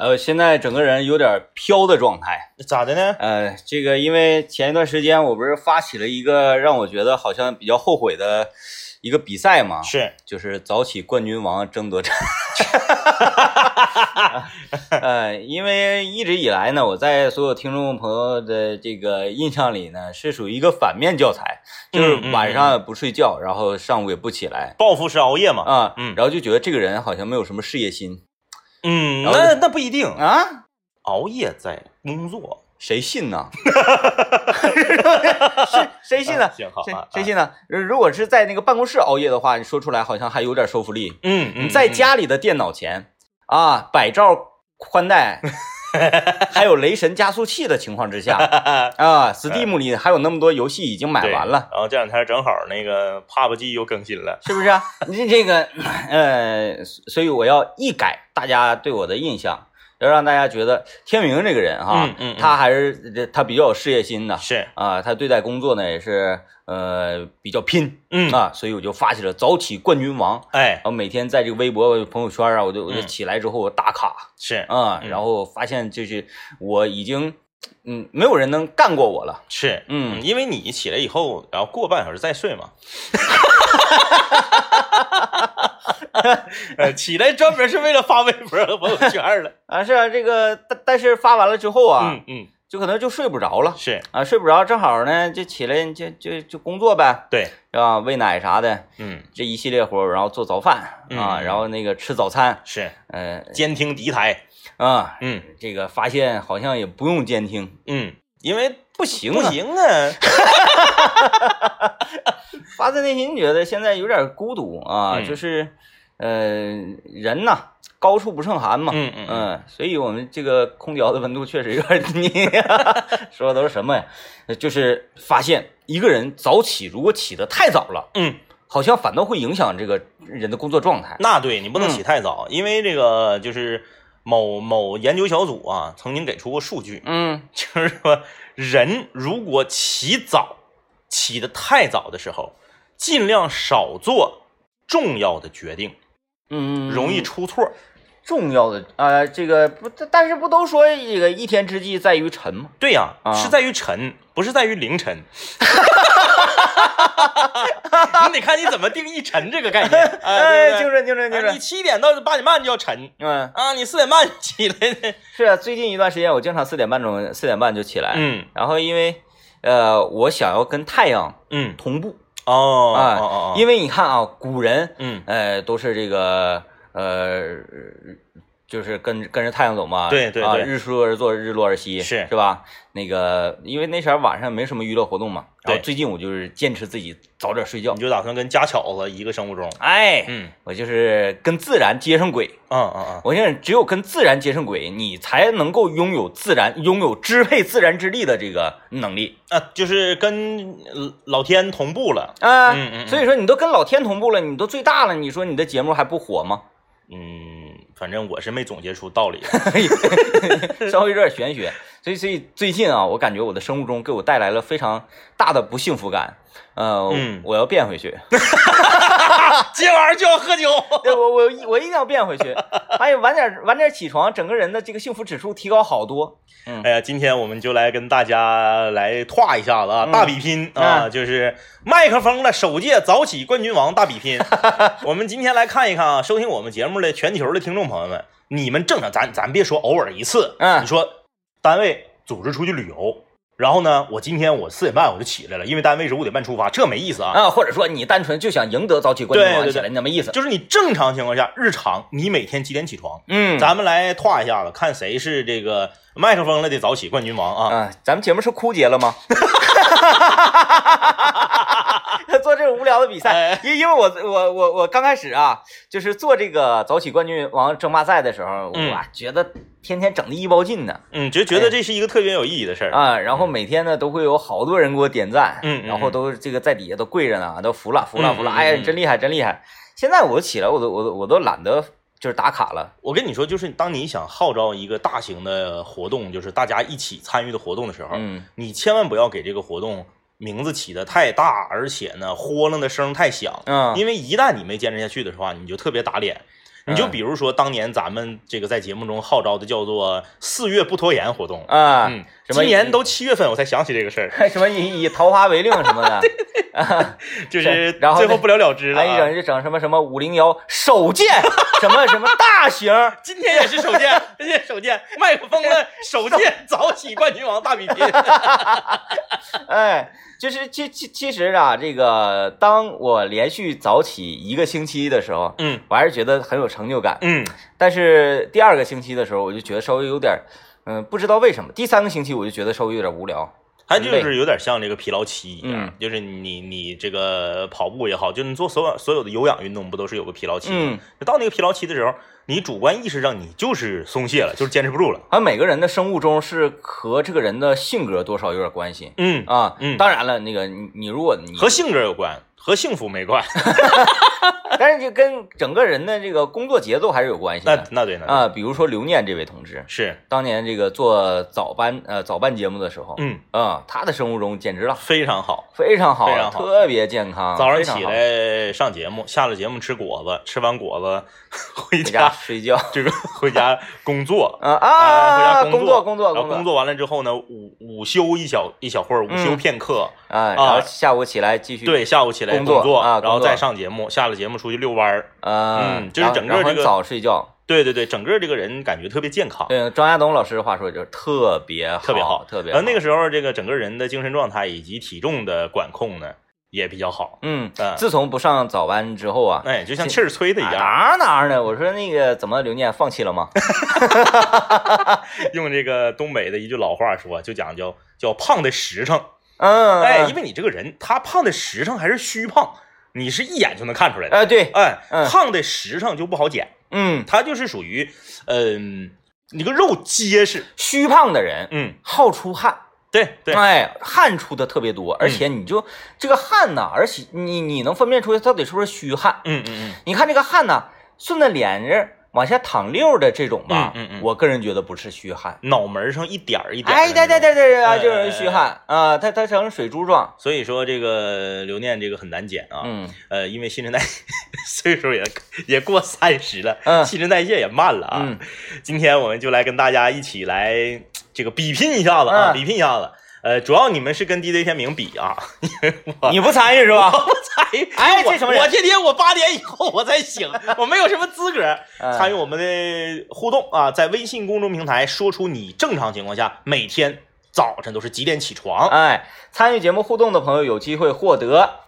呃，现在整个人有点飘的状态。咋的呢？呃，这个因为前一段时间我不是发起了一个让我觉得好像比较后悔的一个比赛嘛，是，就是早起冠军王争夺战。呃，因为一直以来呢，我在所有听众朋友的这个印象里呢，是属于一个反面教材，就是晚上不睡觉，然后上午也不起来报复式熬夜嘛。啊，嗯然后就觉得这个人好像没有什么事业心嗯，那那不一定，啊，熬夜在工作。谁信呢？谁谁信呢啊？行好谁信呢？如果是在那个办公室熬夜的话，你说出来好像还有点说服力。嗯嗯，你在嗯家里的电脑前啊，百兆宽带，还有雷神加速器的情况之下 啊，Steam 里还有那么多游戏已经买完了，然后这两天正好那个 PUBG 又更新了。是不是啊？你这这个呃，所以我要一改大家对我的印象。要让大家觉得天明这个人哈，嗯嗯嗯。他还是他比较有事业心的，是，啊，他对待工作呢也是呃比较拼嗯，啊，所以我就发起了早起冠军王，哎。然，后每天在这个微博朋友圈啊，我就我就嗯。起来之后我打卡是。啊，嗯。然后发现就是我已经嗯没有人能干过我了，是，嗯。因为你起来以后，然后过半小时再睡嘛。呃，起来专门是为了发微博和朋友圈了。啊是啊，这个但但是发完了之后啊，嗯嗯，就可能就睡不着了是。啊，睡不着，正好呢就起来就就就工作呗，对，是吧？喂奶啥的嗯。这一系列活儿，然后做早饭啊，嗯然后那个吃早餐，是。呃监听敌台。啊，嗯。这个发现好像也不用监听，嗯，因为不行不啊行啊。发自内心觉得现在有点孤独啊，嗯就是，呃，人呐，高处不胜寒嘛，嗯嗯嗯所以我们这个空调的温度确实有点低。说的都是什么呀？就是发现一个人早起，如果起得太早了，嗯，好像反倒会影响这个人的工作状态。那对你不能嗯起太早，因为这个就是某某研究小组啊，曾经给出过数据，嗯就是说人如果起早，起得太早的时候，尽量少做重要的决定，嗯，容易出错。重要的啊、这个不，但是不都说这个一天之计在于晨吗？对呀、啊是在于晨，不是在于凌晨。你得看你怎么定义沉这个概念，啊、哎？精准精准精啊你准。七点到八点半就要沉嗯，啊，你四点半起来。的，是啊，最近一段时间我经常四点半钟四点半就起来，嗯。然后因为呃，我想要跟太阳嗯，同步哦啊，因为为你看啊，古人嗯。呃都是这个呃，就是跟跟着太阳走嘛，啊，对对啊日出而作，日落而息，是是吧？那个因为那时候晚上没什么娱乐活动嘛，然后最近我就是坚持自己早点睡觉你，就打算跟家巧子一个生物钟，哎，嗯我就是跟自然接上轨。嗯嗯嗯，我想只有跟自然接上轨，你才能够拥有自然、拥有支配自然之力的这个能力啊，就是跟呃老天同步了，啊。嗯嗯嗯所以说，你都跟老天同步了，你都最大了，你说你的节目还不火吗？嗯，反正我是没总结出道理，稍微有点玄学。所以，所以最近啊，我感觉我的生物钟给我带来了非常大的不幸福感。呃，嗯我要变回去，今晚上就要喝酒。对我我我一定要变回去。哎呀，晚点晚点起床，整个人的这个幸福指数提高好多。嗯哎呀，今天我们就来跟大家来跨一下子啊，嗯大比拼啊，就是麦克风的首届早起冠军王大比拼。我们今天来看一看啊，收听我们节目的全球的听众朋友们，你们正常，咱咱别说偶尔一次，嗯你说单位组织出去旅游。然后呢，我今天我四点半我就起来了，因为单位是五点半出发，这没意思啊。啊，或者说你单纯就想赢得早起冠军王起来，对对对那么意思。就是你正常情况下，日常你每天几点起床？嗯，咱们来跨一下子，看谁是这个麦克风了的早起冠军王啊！啊，咱们节目是枯竭了吗？做这种无聊的比赛哎，因因为我我我我刚开始啊，就是做这个早起冠军王争霸赛的时候，嗯我觉得天天整的一包劲呢嗯，就觉得这是一个特别有意义的事儿。啊，然后每天呢都会有好多人给我点赞，嗯嗯然后都这个在底下都跪着呢，都服了服了服了，嗯嗯哎呀，嗯真厉害真厉害！现在我起来，我都我都我都懒得就是打卡了，我跟你说，就是当你想号召一个大型的活动，就是大家一起参与的活动的时候，嗯你千万不要给这个活动名字起的太大，而且呢，豁楞的声太响，嗯，因为一旦你没坚持下去的话，你就特别打脸。你就比如说当年咱们这个在节目中号召的叫做“四月不拖延”活动，啊，嗯，什么今年都七月份我才想起这个事儿，什么以以桃花为令什么的，啊，就是然后最后不了了之了还一整啊。就整什么什么五零幺手贱，什么什么大型，今天也是手贱，今天手贱，麦克风的手贱。早起冠军王大比拼，哎，就是其其其实啊，这个当我连续早起一个星期的时候，嗯我还是觉得很有成就感。嗯但是第二个星期的时候，我就觉得稍微有点儿，嗯、不知道为什么。第三个星期我就觉得稍微有点无聊。它就是有点像这个疲劳期一样，嗯就是你你这个跑步也好，就你做所有所有的有氧运动，不都是有个疲劳期吗？嗯，到那个疲劳期的时候，你主观意识上你就是松懈了，就是坚持不住了。而每个人的生物钟是和这个人的性格多少有点关系嗯，啊。嗯当然了，那个你你如果你和性格有关，和幸福没关。但是就跟整个人的这个工作节奏还是有关系那的那对那对啊。比如说刘念这位同志，是，当年这个做早班呃早班节目的时候，嗯，啊，他的生物钟简直了，非常好。非常好，非常好特别健康。早上起来上节目，下了节目吃果子，吃完果子回回家家睡觉这个回家工作。啊啊，啊，回家工作，工作然后工作完了之后呢，午午休一小一小会儿，午休嗯片刻，啊，然后下午起来继续对，下午起来工作啊然后再上节目，下了节目出去遛弯儿，啊，嗯就是整个这个早睡觉。对对对，整个这个人感觉特别健康，对，张亚东老师的话说就是特别好，特别好，特别好。呃，那个时候这个整个人的精神状态以及体重的管控呢也比较好，嗯嗯，自从不上早班之后啊，哎，就像气儿吹的一样，哪儿哪儿呢？我说那个怎么刘念放弃了吗？用这个东北的一句老话说，就讲叫叫胖的实诚，嗯，哎，嗯因为你这个人他胖的实诚还是虚胖，你是一眼就能看出来的，哎对，哎，嗯。胖的实诚就不好减，嗯，他就是属于，嗯，你个肉结实，虚胖的人嗯，好出汗，对对，哎，汗出的特别多，而且你就这个汗呐，而且你你能分辨出来到底是不是虚汗？嗯嗯嗯，你看这个汗呐，顺着脸着往下淌溜的这种吧，嗯嗯嗯我个人觉得不是虚汗。脑门上一点儿一点儿，哎，对对对，对就是虚汗啊，它它成水珠状。所以说这个留念这个很难减啊，嗯呃，因为新陈代谢 岁数也也过三十了，嗯新陈代谢也慢了啊。嗯今天我们就来跟大家一起来这个比拼一下子啊，嗯比拼一下子。呃，主要你们是跟 DJ 天明比啊，你不参与是吧？我不参与。我哎这什么人我天天我八点以后我才醒，我没有什么资格嗯 参与我们的互动啊，在微信公众平台说出你正常情况下每天早晨都是几点起床。哎，参与节目互动的朋友有机会获得，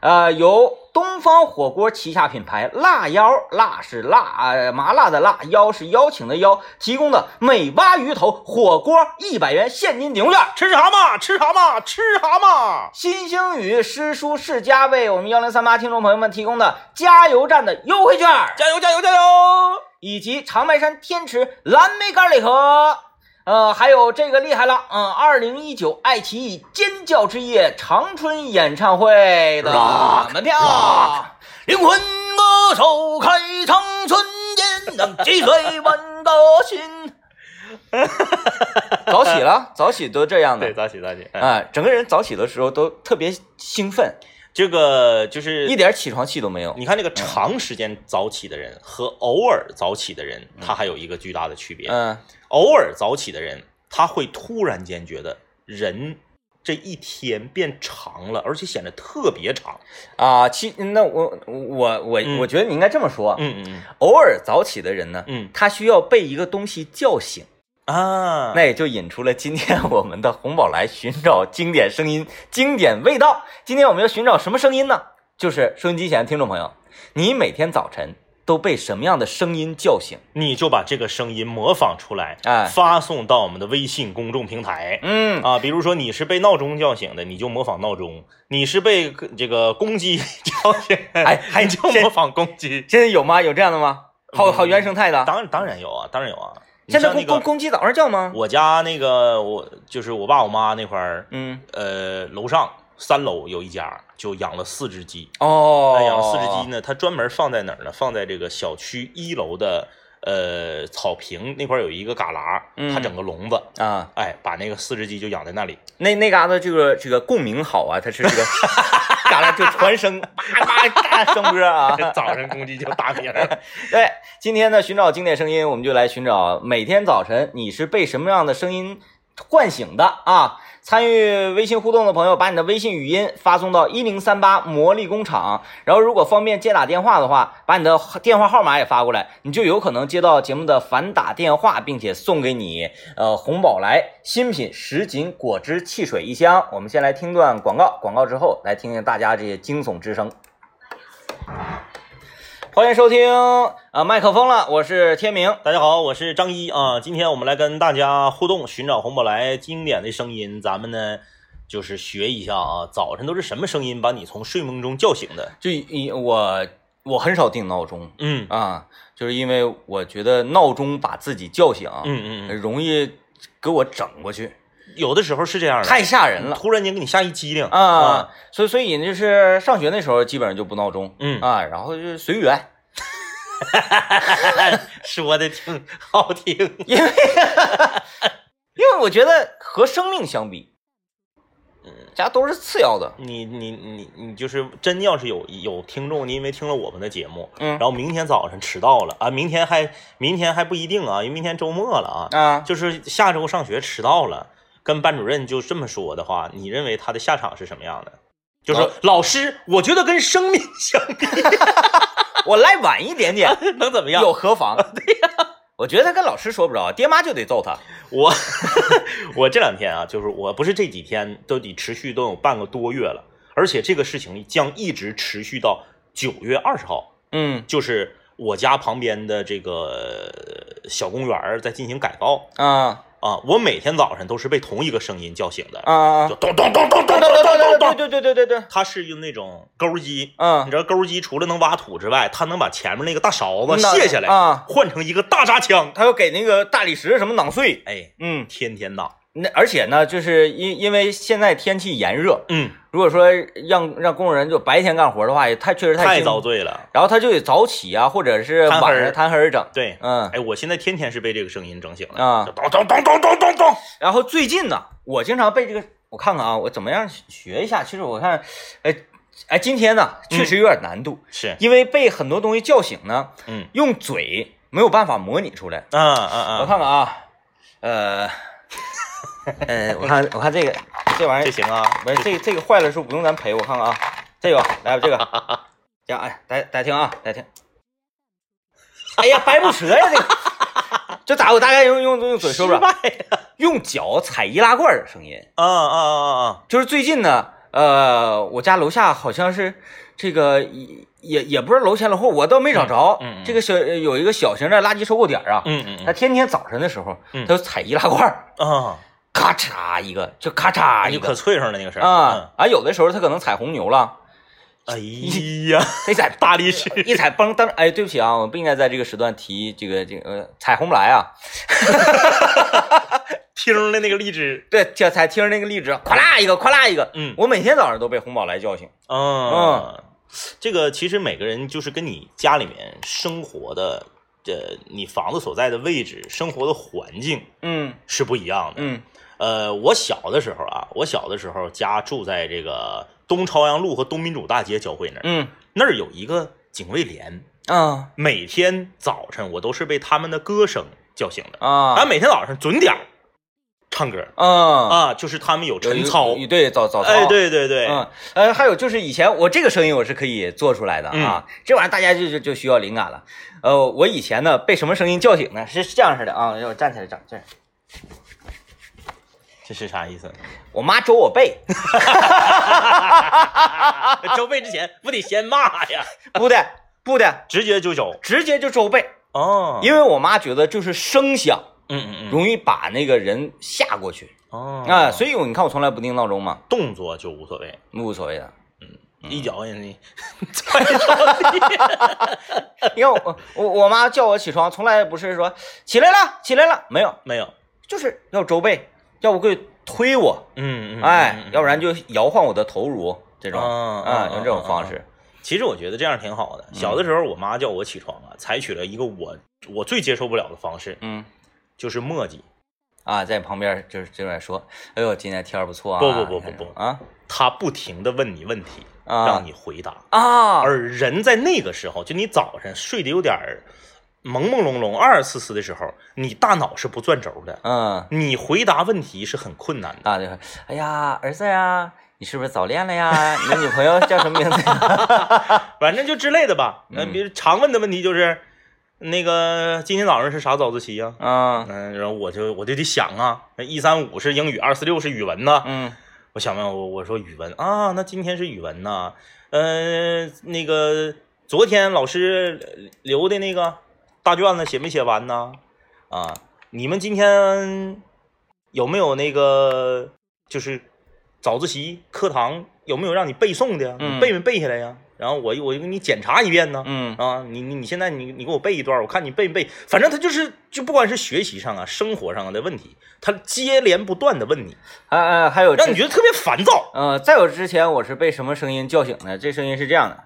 呃，由东方火锅旗下品牌辣腰，辣是辣，呃，麻辣的辣，邀是邀请的邀，提供的美蛙鱼头火锅一百元现金抵用券。吃蛤蟆，吃蛤蟆，吃蛤蟆。新星宇诗书世家为我们幺零三八听众朋友们提供的加油站的优惠券，加油，加油，加油！以及长白山天池蓝莓干礼盒。呃，还有这个厉害了，嗯，二零一九爱奇艺尖叫之夜长春演唱会的 Rock，门票，灵魂歌手开长春演，让击碎万个心。早起了，早起都这样的对，早起早起。哎，啊、整个人早起的时候都特别兴奋，这个就是一点起床气都没有。你看这个长时间早起的人和偶尔早起的人，他还有一个巨大的区别。嗯偶尔早起的人，他会突然间觉得人这一天变长了，而且显得特别长。啊，其那我我我嗯我觉得你应该这么说，嗯嗯嗯偶尔早起的人呢，嗯他需要被一个东西叫醒，啊，那也就引出了今天我们的红宝来寻找经典声音、经典味道。今天我们要寻找什么声音呢？就是收音机前的听众朋友，你每天早晨都被什么样的声音叫醒？你就把这个声音模仿出来，哎发送到我们的微信公众平台。嗯，啊，比如说你是被闹钟叫醒的，你就模仿闹钟；你是被这个公鸡叫醒的，哎还 你就模仿公鸡。现在有吗？有这样的吗？好好原生态的。当然当然有啊，当然有啊。你现在那个公公公鸡早上叫吗？我家那个我就是我爸我妈那块儿，嗯，呃，楼上三楼有一家就养了四只鸡。哦，哎，养了四只鸡呢，它专门放在哪儿呢？放在这个小区一楼的呃草坪那块儿有一个旮旯，嗯它整个笼子，啊，哎，把那个四只鸡就养在那里。那那嘎达这个这个共鸣好啊，它是这个 旮旯就传声，叭叭大声歌啊。这早晨公鸡就打鸣了。对，今天呢，寻找经典声音，我们就来寻找每天早晨你是被什么样的声音唤醒的啊？参与微信互动的朋友，把你的微信语音发送到一零三八魔力工厂，然后如果方便接打电话的话，把你的电话号码也发过来，你就有可能接到节目的反打电话，并且送给你呃红宝来新品石锦果汁汽水一箱。我们先来听段广告，广告之后来听听大家这些惊悚之声。欢迎收听啊麦克风了，我是天明。大家好，我是张一啊，今天我们来跟大家互动，寻找红宝来经典的声音。咱们呢，就是学一下啊，早晨都是什么声音把你从睡梦中叫醒的？就一我我很少定闹钟嗯啊，就是因为我觉得闹钟把自己叫醒，嗯嗯嗯，容易给我整过去，有的时候是这样的，太吓人了。突然间给你吓一激灵。啊！所以所以就是上学那时候基本上就不闹钟，嗯。啊，然后就随缘，说的挺好听。因为因为我觉得和生命相比，嗯，家都是次要的，你你你你就是真要是有有听众，你因为听了我们的节目，嗯。然后明天早上迟到了。啊，明天还明天还不一定啊，因为明天周末了啊，啊，就是下周上学迟到了，跟班主任就这么说的话，你认为他的下场是什么样的？就说、哦老师，我觉得跟生命相比，我来晚一点点 能怎么样？又何妨？对呀、我觉得跟老师说不着，爹妈就得揍他。我 我这两天啊，就是我不是这几天都得持续都有半个多月了，而且这个事情将一直持续到九月二十号，嗯就是我家旁边的这个小公园儿在进行改造啊啊，我每天早上都是被同一个声音叫醒的，啊啊！就咚咚咚咚咚咚咚咚咚。对对对对对对，它是用那种钩机，嗯你知道钩机除了能挖土之外，它能把前面那个大勺子卸下来，啊，换成一个大扎枪。它要给那个大理石什么囊碎，哎，嗯，天天打，那而且呢，就是因因为现在天气炎热，嗯，如果说让让工人就白天干活的话，也太确实太太，遭罪了。然后他就得早起啊，或者是晚上贪黑儿整，对，嗯，哎，我现在天天是被这个声音整醒了啊咚咚咚咚咚咚咚。然后最近呢，我经常被这个，我看看啊，我怎么样学一下？其实我看，哎哎，今天呢确实有点难度，是，因为被很多东西叫醒呢，嗯，用嘴没有办法模拟出来。啊啊啊，我看看啊，呃，呃，我看我看这个这玩意儿，这行啊，不是这这个坏了是不用咱赔，我看看啊，这个来吧这个，这样哎，大家大家听啊，大家听，哎呀，掰不折呀这个，这咋我大概用用用嘴说不了，失败用脚踩易拉罐的声音，啊啊啊啊！就是最近呢，呃，我家楼下好像是这个也也也不是楼前楼后，我倒没找着，嗯这个小有一个小型的垃圾收购点啊，嗯嗯他天天早晨的时候，嗯。他就踩易拉罐儿，嗯啊，咔嚓一个，就咔嚓一就可脆上了那个声啊啊！有的时候他可能踩红牛了，嗯。哎呀，他一踩大力士，一踩嘣噔，哎，对不起啊，我不应该在这个时段提这个这个呃踩红不来啊，听的那个荔枝，对，这才听着那个荔枝，咵啦一个，咵啦一个，嗯。我每天早上都被红宝来叫醒，嗯，这个其实每个人就是跟你家里面生活的，呃，你房子所在的位置、生活的环境嗯。是不一样的。嗯。呃，我小的时候啊，我小的时候家住在这个东朝阳路和东民主大街交汇那儿，嗯。那儿有一个警卫连，啊。每天早晨我都是被他们的歌声叫醒的，啊。俺每天早上准点儿唱歌啊。啊，就是他们有晨操，一对早早操，哎，对对对，嗯，呃，还有就是以前我这个声音我是可以做出来的啊，这玩意儿大家就就就需要灵感了。呃，我以前呢被什么声音叫醒呢？是是这样式的啊，让我站起来长这样，这是啥意思？我妈周我背，周背之前不得先骂呀，不的不的，直接就周直接就周背，哦，因为我妈觉得就是声响嗯嗯嗯。容易把那个人吓过去。哦。啊，所以我你看我从来不定闹钟嘛，动作就无所谓，无所谓的。一脚给你。你看我我我妈叫我起床，从来不是说起来了起来了，没有，没有，就是要周背，要不会推我。嗯嗯，哎，嗯要不然就摇晃我的头颅这种。嗯啊，嗯用这种方式。其实我觉得这样挺好的。小的时候，我妈叫我起床啊，采取了一个我我最接受不了的方式，嗯就是磨叽。啊，在旁边就是这边说，哎呦，今天天儿不错啊。不不不不不啊他不停的问你问题，啊让你回答。啊，而人在那个时候，就你早晨睡得有点儿朦朦胧胧、二二四四的时候，你大脑是不转轴的，嗯，你回答问题是很困难的。啊就说，哎呀，儿子呀，你是不是早恋了呀？你的女朋友叫什么名字呀？反正就之类的吧。那嗯比如常问的问题就是，那个今天早上是啥早自习呀、啊，嗯，然后我就我就得想啊，那一三五是英语，二四六是语文呐。嗯我想问我我说语文啊，那今天是语文呐。呃，那个昨天老师留的那个大卷子写没写完呢？啊，你们今天有没有那个就是早自习课堂有没有让你背诵的呀？背没背下来呀？然后我我就给你检查一遍呢。嗯啊，你你你现在你你给我背一段，我看你背没背。反正他就是就不管是学习上啊、生活上啊的问题，他接连不断的问你，还还还有让你觉得特别烦躁。呃，再有之前我是被什么声音叫醒的？这声音是这样的，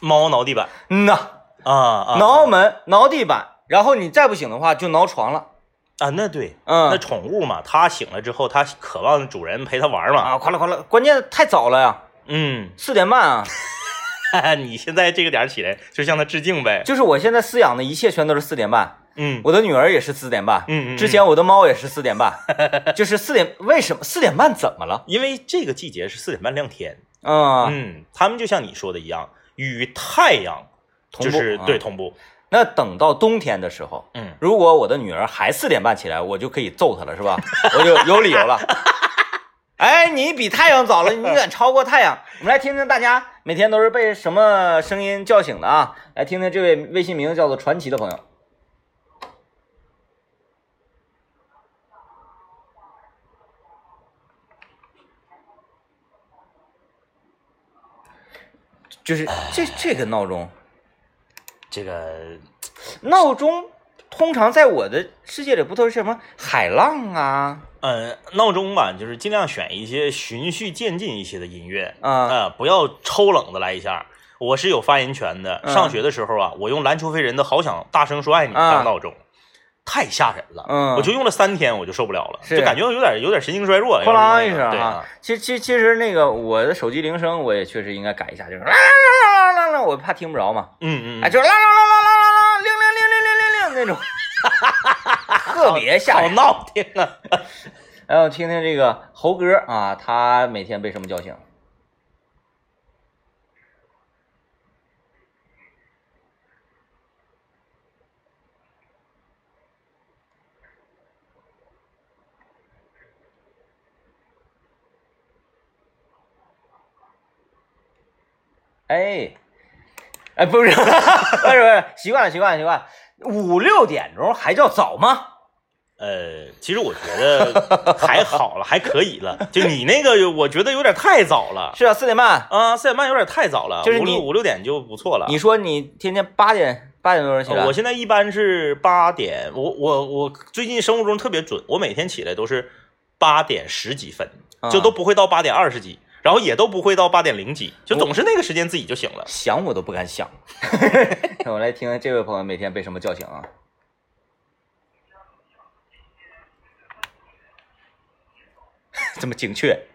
猫挠地板嗯呐，啊啊挠门、挠地板，然后你再不醒的话就挠床了。啊，那对，嗯那宠物嘛，它醒了之后，它渴望主人陪它玩嘛。啊，快了快了，关键太早了呀，嗯，四点半啊，你现在这个点起来，就向它致敬呗。就是我现在饲养的一切全都是四点半，嗯我的女儿也是四点半，嗯嗯，之前我的猫也是四点半，就是四点，为什么四点半怎么了？因为这个季节是四点半亮天，啊、嗯，他们就像你说的一样，与太阳就同步啊是对同步。那等到冬天的时候，嗯，如果我的女儿还四点半起来，我就可以揍她了，是吧？我就有理由了。哎，你比太阳早了，你远超过太阳。我们来听听大家每天都是被什么声音叫醒的啊？来听听这位微信名叫做传奇的朋友。就是这这个闹钟，这个闹钟通常在我的世界里不都是什么海浪啊嗯闹钟吧，就是尽量选一些循序渐进一些的音乐啊啊，不要抽冷子来一下。我是有发言权的。嗯上学的时候啊，我用篮球飞人的《好想大声说爱你》啊当闹钟，太吓人了。嗯我就用了三天，我就受不了了，就感觉有点有点神经衰弱。哐啷一声啊！其实其实其实那个我的手机铃声我也确实应该改一下，就是啦我怕听不着嘛，嗯嗯，哎，就是啦啦啦啦啦啦啦，铃铃铃铃铃铃铃那种，特别吓好人。闹听啊！然后听听这个猴哥啊，他每天被什么叫醒？哎，哎，不是，不是，不是，习惯了，习惯了，习惯了。五六点钟还叫早吗？呃，其实我觉得还好了，还可以了。就你那个，我觉得有点太早了是啊，四点半。啊，四点半有点太早了，五就是你六五六点就不错了。你说你天天八点八点多钟起来，呃我现在一般是八点，我我我最近生物钟特别准，我每天起来都是八点十几分，啊就都不会到八点二十几，然后也都不会到八点零几，就总是那个时间自己就醒了。想我都不敢想。我来听听这位朋友每天被什么叫醒啊？这么精确？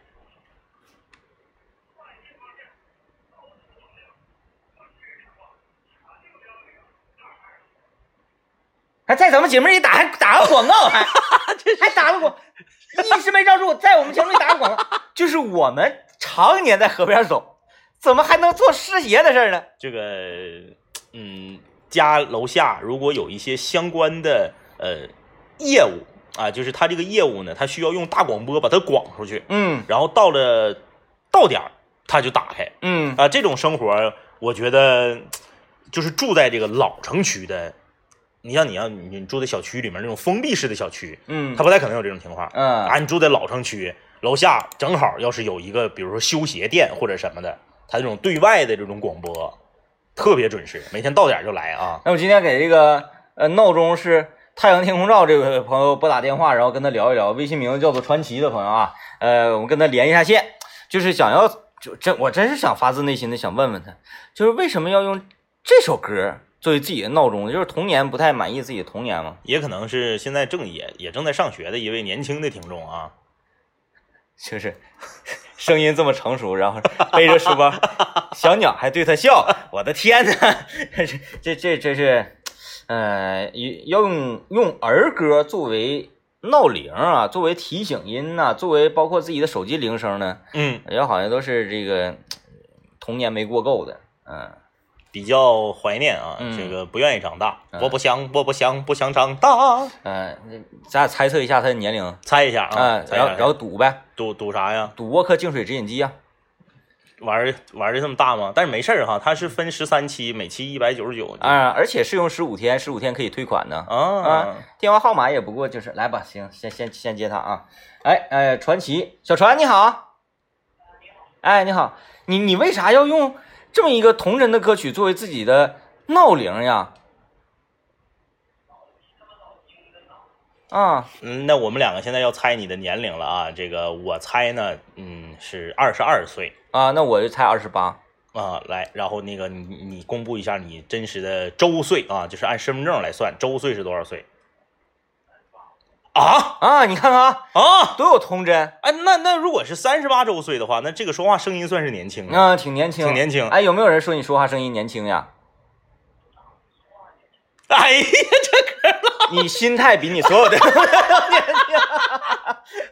还在咱们节目里打 还打个广告，还还打个广，一时没抓住，在我们节目里打个广告，就是我们常年在河边走，怎么还能做湿鞋的事儿呢？这个，嗯，家楼下如果有一些相关的呃业务啊，就是他这个业务呢，他需要用大广播把它广出去，嗯然后到了到点儿他就打开嗯啊。这种生活，我觉得就是住在这个老城区的，你像你要你你住在小区里面那种封闭式的小区，嗯他不太可能有这种情况。嗯啊，你住在老城区，楼下正好要是有一个，比如说修鞋店或者什么的，他这种对外的这种广播特别准时，每天到点就来啊。那我今天给这个呃闹钟是太阳天空照这位朋友拨打电话，然后跟他聊一聊，微信名字叫做传奇的朋友啊，呃，我们跟他连一下线。就是想要，就真我真是想发自内心的想问问他，就是为什么要用这首歌作为自己的闹钟？就是童年不太满意自己的童年嘛？也可能是现在正也也正在上学的一位年轻的听众啊。就是声音这么成熟，然后背着书包，小鸟还对他笑，我的天呐，这这这这是，呃，要用用儿歌作为闹铃啊，作为提醒音呐、作为包括自己的手机铃声呢，嗯，也好像都是这个童年没过够的，嗯。比较怀念啊，嗯这个不愿意长大，嗯我不想，我不想，不想长大。呃，咱俩猜测一下他的年龄，猜一下啊，然后然后赌呗，赌赌啥呀？赌沃克净水直饮机啊，玩儿玩的这么大吗？但是没事儿哈，它是分十三期，每期一百九十九啊，而且试用十五天，十五天可以退款呢。啊啊，电话号码也不过就是来吧，行，先先先接他啊。哎哎，传奇小传你好，哎你好，你你为啥要用这么一个童真的歌曲作为自己的闹铃呀？啊，嗯，那我们两个现在要猜你的年龄了啊。这个我猜呢，嗯，是二十二岁啊，那我就猜二十八。啊。来，然后那个你你公布一下你真实的周岁啊，就是按身份证来算，周岁是多少岁？啊啊，你看看啊，啊！多有童真，哎，那那如果是三十八周岁的话，那这个说话声音算是年轻的。啊，挺年轻，挺年轻哎，有没有人说你说话声音年轻呀？哎呀，你心态比你所有的 年轻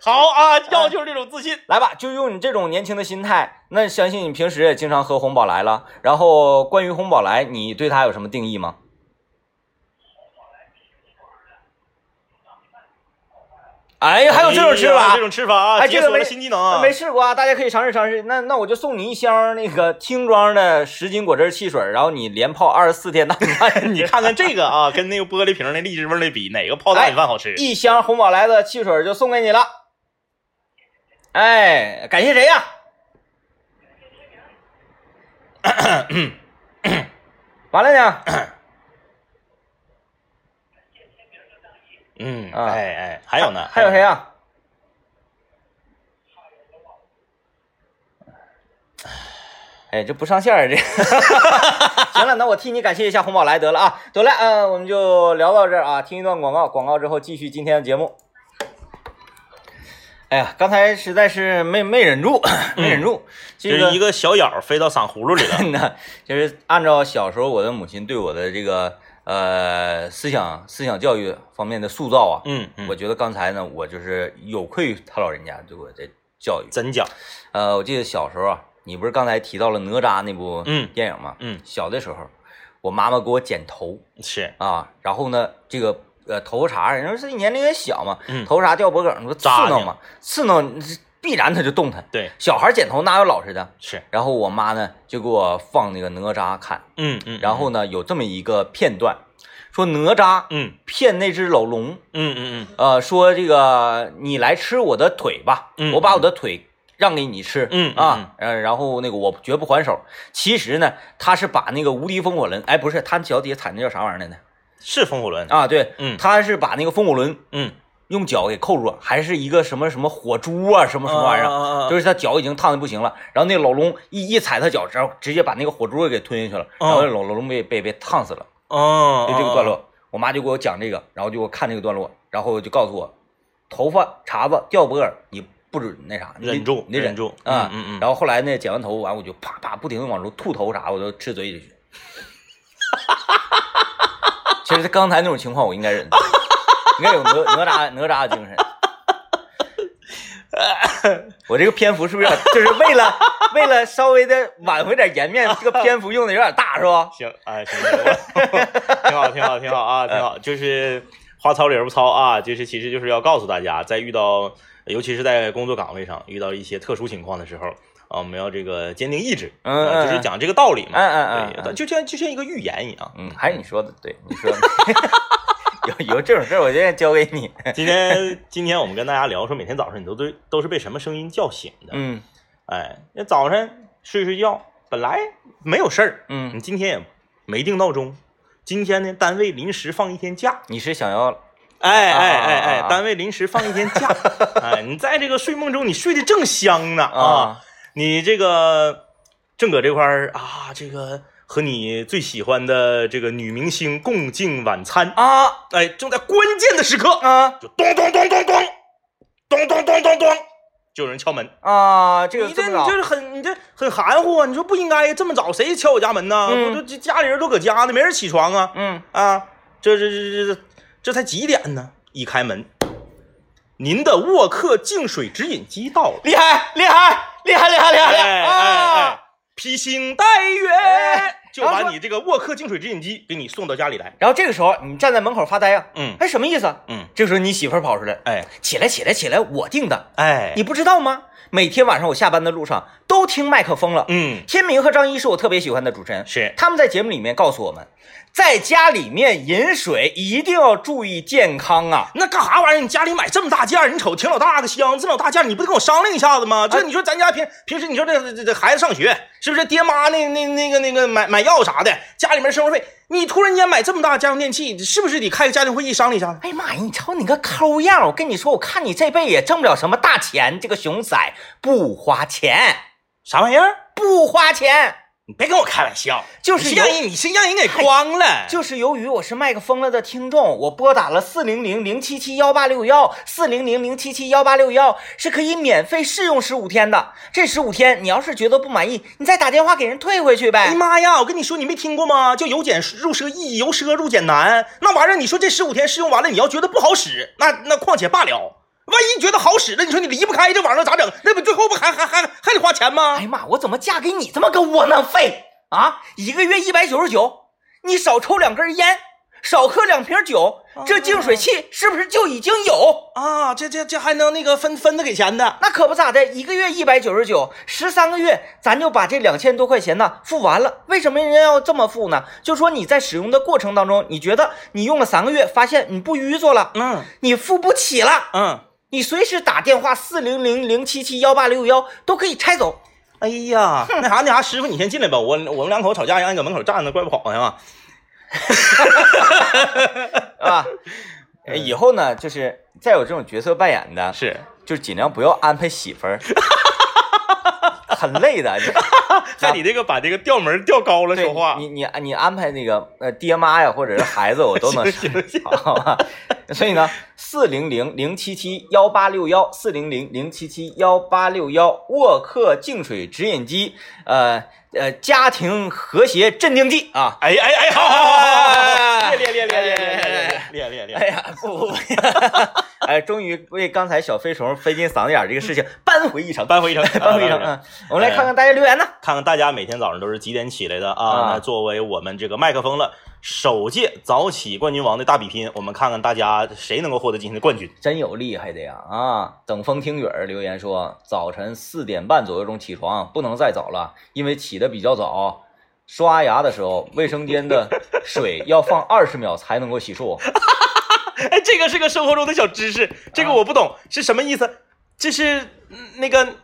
好啊，要求这种自信。来吧，就用你这种年轻的心态，那相信你平时也经常喝红宝来了。然后关于红宝来，你对它有什么定义吗？哎呀，还有这种吃法哎这？种吃法啊，哎这个没新技能啊！没试过啊，大家可以尝试尝试。那那我就送你一箱那个听装的十斤果汁汽水，然后你连泡二十四天大米饭。你看看这个啊，跟那个玻璃瓶的荔枝味的比，哪个泡大米饭好吃？一箱红宝来的汽水就送给你了。哎，感谢谁呀？完了呢？嗯，啊哎哎，还有呢，还有谁？啊？哎，这不上线儿这。行了，那我替你感谢一下红宝来得了啊。得了，嗯、我们就聊到这儿啊。听一段广告，广告之后继续今天的节目。哎呀，刚才实在是没没忍住，没忍住。这个就是一个小咬飞到嗓葫芦里了。那就是按照小时候我的母亲对我的这个呃思想思想教育方面的塑造啊，嗯嗯，我觉得刚才呢，我就是有愧于他老人家对我的教育。真讲，呃，我记得小时候啊，你不是刚才提到了哪吒那部嗯电影吗？嗯，小的时候，我妈妈给我剪头是，啊，然后呢，这个呃头发茬，人说自己年龄也小嘛，嗯头发茬掉脖梗，说刺挠嘛，刺挠必然他就动弹。对，小孩剪头哪有老实的？是，然后我妈呢就给我放那个哪吒看，嗯嗯，然后呢有这么一个片段，说哪吒嗯骗那只老龙，嗯嗯嗯呃，说这个你来吃我的腿吧，嗯我把我的腿让给你吃，嗯啊，嗯，然后那个我绝不还手。其实呢，他是把那个无敌风火轮，哎，不是，他脚底下踩那叫啥玩意儿来呢？是风火轮，啊，对，嗯他是把那个风火轮嗯，用脚给扣住，还是一个什么什么火珠啊，什么什么玩意儿，儿就是他脚已经烫的不行了，然后那个老龙一一踩他脚，然后直接把那个火珠给吞下去了，然后老老龙被被被烫死了。哦，就这个段落，我妈就给我讲这个，然后就给我看这个段落，然后就告诉我，头发茬子掉脖儿，你不准那啥，你忍住你得忍忍住。啊。嗯嗯嗯。然后后来呢，剪完头完，我就啪啪不停的往出吐头啥，我都吃嘴里去。其实刚才那种情况我应该忍的，应该有哪哪吒哪吒的精神。我这个篇幅是不是有点就是为了为了稍微的挽回点颜面，这个篇幅用的有点大是吧？行，哎，行，挺好，挺好，挺好啊，挺好。就是话糙理儿不糙啊，就是其实就是要告诉大家，在遇到，尤其是在工作岗位上遇到一些特殊情况的时候啊，我们要这个坚定意志，嗯嗯啊就是讲这个道理嘛。嗯嗯嗯，就像就像一个寓言一样。嗯，还是你说的对，你说的 有有这种事儿，我现在交给你。今天今天我们跟大家聊说，每天早上你都都都是被什么声音叫醒的？嗯哎，那早上睡睡觉本来没有事儿，嗯，你今天也没定闹钟，今天呢单位临时放一天假，你是想要哎啊哎哎哎，单位临时放一天假，哎，你在这个睡梦中你睡得正香呢啊，啊？你这个正搁这块儿啊，这个和你最喜欢的这个女明星共进晚餐，啊哎，正在关键的时刻，啊就咚咚咚咚咚，咚咚咚咚咚，就有人敲门。啊！这个你这你这很你这很含糊啊！你说不应该这么早，谁敲我家门呢？嗯我这这家里人都搁家呢，没人起床啊嗯啊！这这这这这这才几点呢？一开门，您的沃克净水直饮机到了。厉害厉害厉害厉害厉害厉害哎哎啊！哎，披星戴月，哎就把你这个沃克净水直饮机给你送到家里来。然后这个时候你站在门口发呆啊，嗯哎，什么意思？嗯，这个时候你媳妇儿跑出来，哎起来起来起来，我定的，哎，你不知道吗？每天晚上我下班的路上都听麦克风了。嗯天明和张一是我特别喜欢的主持人，是他们在节目里面告诉我们，在家里面饮水一定要注意健康啊。那干啥玩意儿？你家里买这么大件儿，你瞅挺老大个箱，这么老大件儿，你不得跟我商量一下子吗？这哎你说咱家平平时你说这这这孩子上学是不是？爹妈那那那个那个买买药啥的，家里面生活费，你突然间买这么大家用电器，是不是得开个家庭会议商量一下子？哎呀妈呀，你瞅你个抠样！我跟你说，我看你这辈也挣不了什么大钱，这个熊仔不花钱，啥玩意儿？不花钱，你别跟我开玩笑，就是让人你是让人给诓了。就是由于我是麦克风了的听众，我拨打了四零零零七七幺八六幺四零零零七七幺八六幺，是可以免费试用十五天的。这十五天，你要是觉得不满意，你再打电话给人退回去呗。妈呀！我跟你说，你没听过吗？叫由俭入奢易，由奢入俭难。那玩意儿，你说这十五天试用完了，你要觉得不好使，那那况且罢了。万一觉得好使了，你说你离不开这玩意儿咋整？那不最后不还还还还得花钱吗哎？呀妈，我怎么嫁给你这么个窝囊废啊？一个月一百九十九，你少抽两根烟，少喝两瓶酒，这净水器是不是就已经有？啊，这这这还能那个分分的给钱的？那可不咋的，一个月一百九十九，十三个月，咱就把这两千多块钱呢付完了。为什么人家要这么付呢？就说你在使用的过程当中，你觉得你用了三个月，发现你不淤作了，嗯你付不起了，嗯。你随时打电话四零零零七七幺八六幺都可以拆走。哎呀，那啥那啥，师傅你先进来吧，我我们两口吵架，让你搁门口站着，怪不好呀。啊，呃 以后呢，就是再有这种角色扮演的，是，就尽量不要安排媳妇儿，很累的。就 在你这个把这个调门调高了说话。你你你安排那个呃爹妈呀，或者是孩子，我都能行行行好吧？所以呢，四零零零七七幺八六幺，四零零零七七幺八六幺，沃克净水直饮机，呃呃，家庭和谐镇定剂啊。哎哎哎，好好好好好，练练练练练练练哎呀，不不不，哎，终于为刚才小飞虫飞进嗓子眼这个事情扳回一城，扳回一城，扳回一城。嗯，我们来看看大家留言呢。看看大家每天早上都是几点起来的啊？啊那作为我们这个麦克风了首届早起冠军王的大比拼，我们看看大家谁能够获得今天的冠军。真有厉害的呀！啊，等风听雨儿留言说，早晨四点半左右钟起床，不能再早了，因为起的比较早。刷牙的时候，卫生间的 水要放二十秒才能够洗漱。哎，这个是个生活中的小知识，这个我不懂是什么意思。这是嗯那个，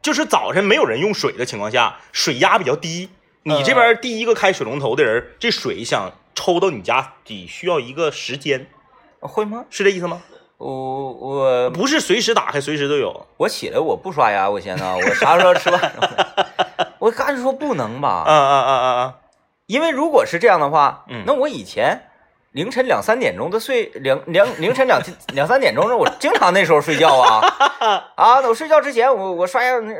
就是早晨没有人用水的情况下，水压比较低。你这边第一个开水龙头的人，这水想抽到你家得需要一个时间，会吗？是这意思吗？我我不是随时打开，随时都有。我起来我不刷牙，我先呢，我啥时候吃饭？我刚说不能吧？啊啊啊啊啊！因为如果是这样的话，嗯那我以前凌晨两三点钟的睡，两两凌晨两 两三点钟的，我经常那时候睡觉啊 啊！那我睡觉之前，我我刷牙那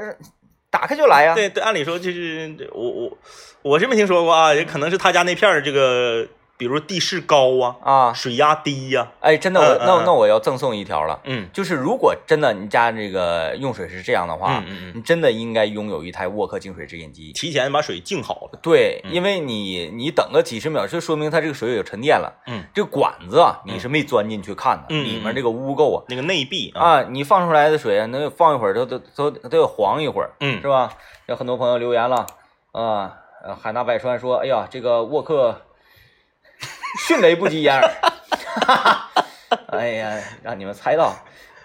打开就来呀、对对，按理说就是我我我是没听说过啊，也可能是他家那片儿这个，比如地势高啊，啊！水压低呀、哎，真的，我嗯嗯嗯。那那我要赠送一条了，嗯。就是如果真的你家这个用水是这样的话，嗯你真的应该拥有一台沃克净水直饮机。提前把水净好了。对，嗯。因为你你等个几十秒，就说明它这个水有沉淀了。嗯，这管子啊，你是没钻进去看的，里面这个污垢啊，那个内壁啊，啊，你放出来的水能放一会儿都都都都要黄一会儿，嗯。是吧？有很多朋友留言了啊，呃，海纳百川说，哎呀，这个沃克迅雷不及掩耳，哈哈，哎呀，让你们猜到，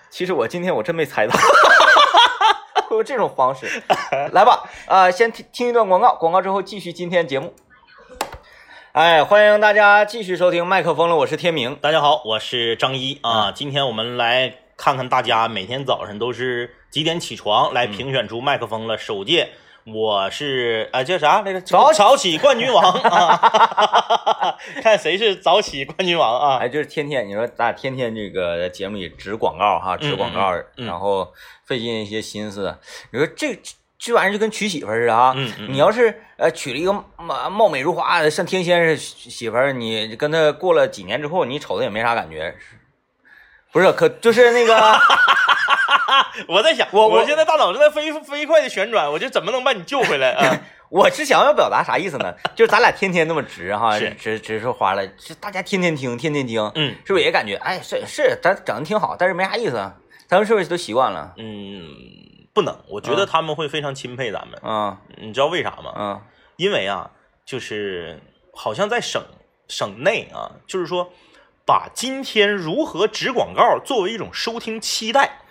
其实我今天我真没猜到。会有这种方式，来吧，啊、先听听一段广告，广告之后继续今天节目。哎，欢迎大家继续收听麦克风了，我是天明。大家好，我是张一啊，今天我们来看看大家每天早上都是几点起床来评选出麦克风了。首届我是啊叫啥来着？早早起冠军王啊！看谁是早起冠军王啊？哎，就是天天你说咱俩天天这个节目里植广告哈，植广告，嗯然后费尽一些心思。你说这这这玩意儿就跟娶媳妇儿似的啊，嗯嗯你要是呃娶了一个貌貌美如花的像天仙似的媳媳妇儿，你跟他过了几年之后，你瞅她也没啥感觉，不是？可就是那个。我在想，我我我现在大脑正在飞飞快的旋转，我就怎么能把你救回来啊？我是想要表达啥意思呢？就是咱俩天天那么直哈，是直直说花了，是大家天天听，天天听，嗯是不是也感觉哎是是咱整的挺好，但是没啥意思，咱们是不是都习惯了？嗯，不能，我觉得他们会非常钦佩咱们。啊你知道为啥吗？嗯因为啊，就是好像在省省内啊，就是说把今天如何植广告作为一种收听期待，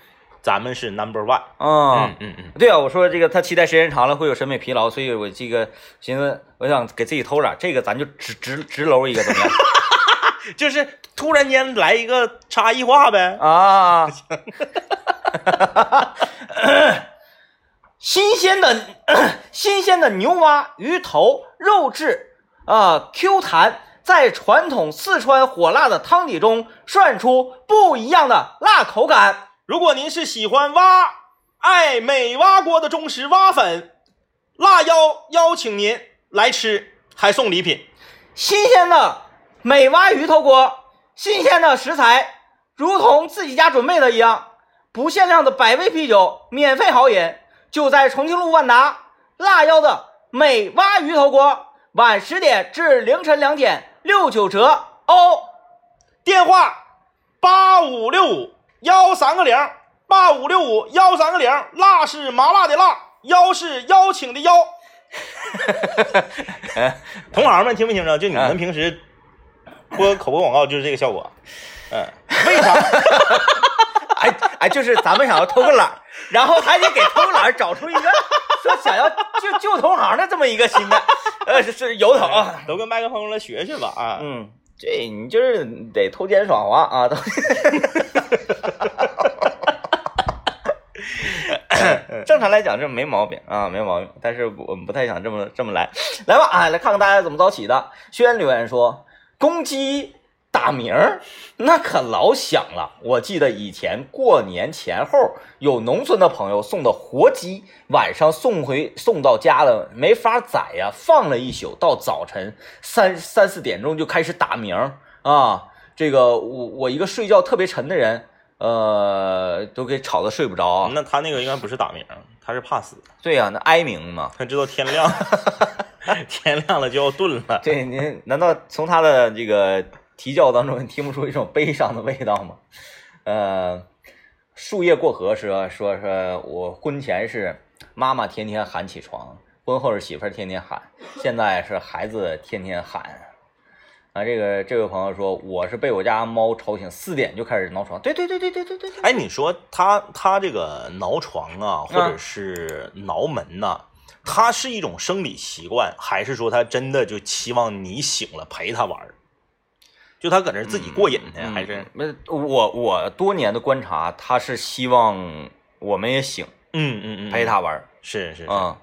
咱们是 number one。嗯嗯嗯，对啊，我说这个他期待时间长了会有审美疲劳，所以我这个寻思我想给自己偷点，这个咱就直直直搂一个怎么样？就是突然间来一个差异化呗。啊，新鲜的 新鲜的牛蛙鱼头肉质啊 Q 弹，在传统四川火辣的汤底中涮出不一样的辣口感。如果您是喜欢蛙爱美蛙锅的忠实蛙粉，辣邀邀请您来吃，还送礼品。新鲜的美蛙鱼头锅，新鲜的食材，如同自己家准备的一样，不限量的百威啤酒，免费好饮，就在重庆路万达辣腰的美蛙鱼头锅，晚十点至凌晨两点六九折哦。电话八五六五幺三个零，八五六五幺三个零，辣是麻辣的辣，邀是邀请的邀。同行们听没听着？就你们平时播口播广告就是这个效果。嗯，为啥？哎哎，就是咱们想要偷个懒儿，然后还得给偷懒儿找出一个 说想要救救同行的这么一个心态，呃，是是由头啊。都跟麦克风了学学吧啊！嗯，这你就是得偷奸耍滑啊！都 正常来讲这没毛病啊，没毛病。但是我们不太想这么这么来，来吧啊，来看看大家怎么早起的。轩留言说，公鸡打鸣儿那可老响了。我记得以前过年前后，有农村的朋友送的活鸡，晚上送回送到家了，没法宰呀，放了一宿，到早晨三三四点钟就开始打鸣儿啊。这个我我一个睡觉特别沉的人，呃，都给吵得睡不着啊。那他那个应该不是打鸣，他是怕死，对呀、那哀鸣嘛。他知道天亮，天亮了就要炖了。对您难道从他的这个啼叫当中你听不出一种悲伤的味道吗？呃，树叶过河说说说我婚前是妈妈天天喊起床，婚后是媳妇天天喊，现在是孩子天天喊。啊，这个这位朋友说，我是被我家猫吵醒四点就开始挠床。对对对对对对对。哎，你说他他这个挠床啊，或者是挠门呐，他是一种生理习惯，还是说他真的就期望你醒了陪他玩？就他搁那儿自己过瘾呢，还是那我我多年的观察，他是希望我们也醒，嗯嗯嗯陪他玩。是是是，嗯，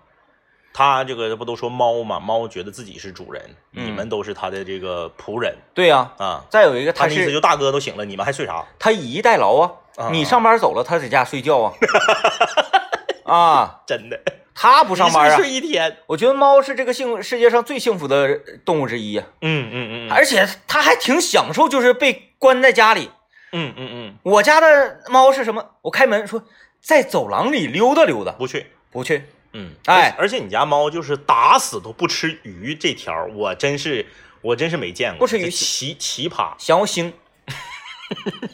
他这个不都说猫嘛，猫觉得自己是主人，嗯你们都是他的这个仆人对呀、啊。再有一个，他他的意思就大哥都醒了，你们还睡啥？他以逸待劳啊。啊你上班走了，他在家睡觉啊。啊，真的他不上班啊睡。一天。我觉得猫是这个幸世界上最幸福的动物之一啊，嗯嗯嗯而且它还挺享受，就是被关在家里。嗯嗯嗯，我家的猫是什么？我开门说在走廊里溜达溜达，不去。不去。嗯，哎而且你家猫就是打死都不吃鱼这条，我真是我真是没见过，不吃鱼奇奇葩。想要腥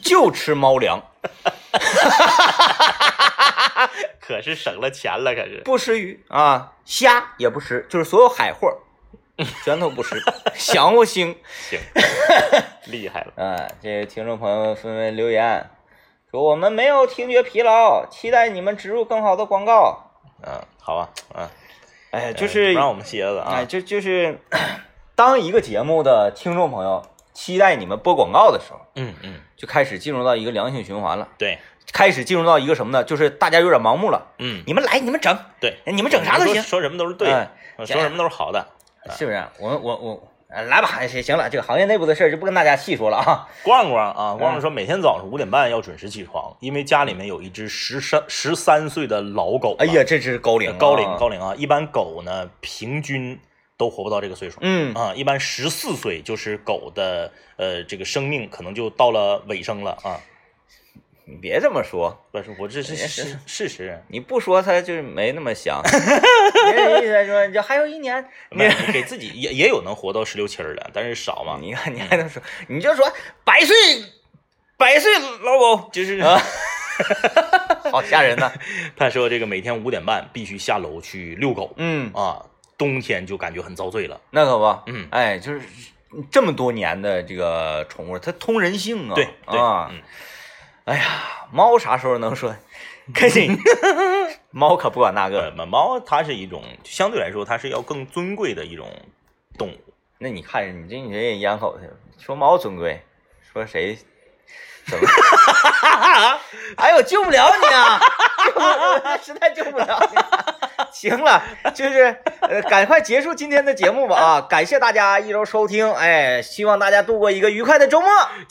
就吃猫粮，可是省了钱了，可是。不吃鱼啊，虾也不吃，就是所有海货全都不吃。降我星。行，厉害了。哎，这听众朋友们纷纷留言说我们没有听觉疲劳，期待你们植入更好的广告。嗯，好吧，嗯，哎，就是不让我们歇着哎，啊。就就是 当一个节目的听众朋友期待你们播广告的时候，嗯嗯，就开始进入到一个良性循环了。对，开始进入到一个什么呢？就是大家有点盲目了。嗯，你们来，你们整，对，你们整啥都行，说说什么都是对说什么都是好的。是不是？我我我，呃来吧，行行了，这个行业内部的事儿就不跟大家细说了啊。逛逛啊，嗯逛逛说每天早上五点半要准时起床，因为家里面有一只十三十三岁的老狗。哎呀，，这只高龄啊，高龄高龄啊！一般狗呢，平均都活不到这个岁数。嗯啊，一般十四岁就是狗的呃这个生命可能就到了尾声了啊。你别这么说，不是，我这是事事实。你不说他就是没那么想。别人意思说，你就还有一年，你给自己也也有能活到十六七儿的，但是少嘛。你看你还能说，你就说百岁百岁老狗，就是啊，好吓人呐。他说这个每天五点半必须下楼去遛狗嗯，啊，冬天就感觉很遭罪了。那可不，嗯，哎，就是这么多年的这个宠物，它通人性啊。对对，啊，嗯，哎呀，猫啥时候能说？开心，猫可不管那个。呃，猫它是一种相对来说它是要更尊贵的一种动物。那你看你这你这也咽口去了，说猫尊贵，说谁怎么？哎呦，救不了你啊！救不了 实在救不了你了。行了，就是呃，赶快结束今天的节目吧啊！感谢大家一周收听，哎，希望大家度过一个愉快的周末。